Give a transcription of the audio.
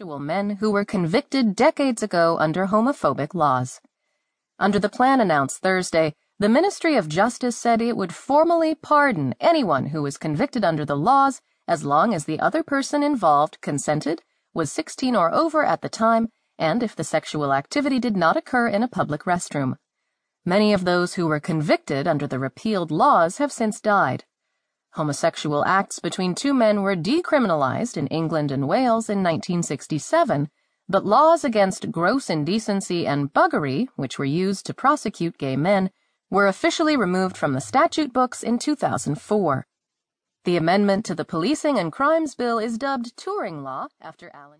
men who were convicted decades ago under homophobic laws. Under the plan announced Thursday, the Ministry of Justice said it would formally pardon anyone who was convicted under the laws as long as the other person involved consented, was 16 or over at the time, and if the sexual activity did not occur in a public restroom. Many of those who were convicted under the repealed laws have since died. Homosexual acts between two men were decriminalized in England and Wales in 1967, but laws against gross indecency and buggery, which were used to prosecute gay men, were officially removed from the statute books in 2004. The amendment to the Policing and Crimes Bill is dubbed Turing Law after Alan.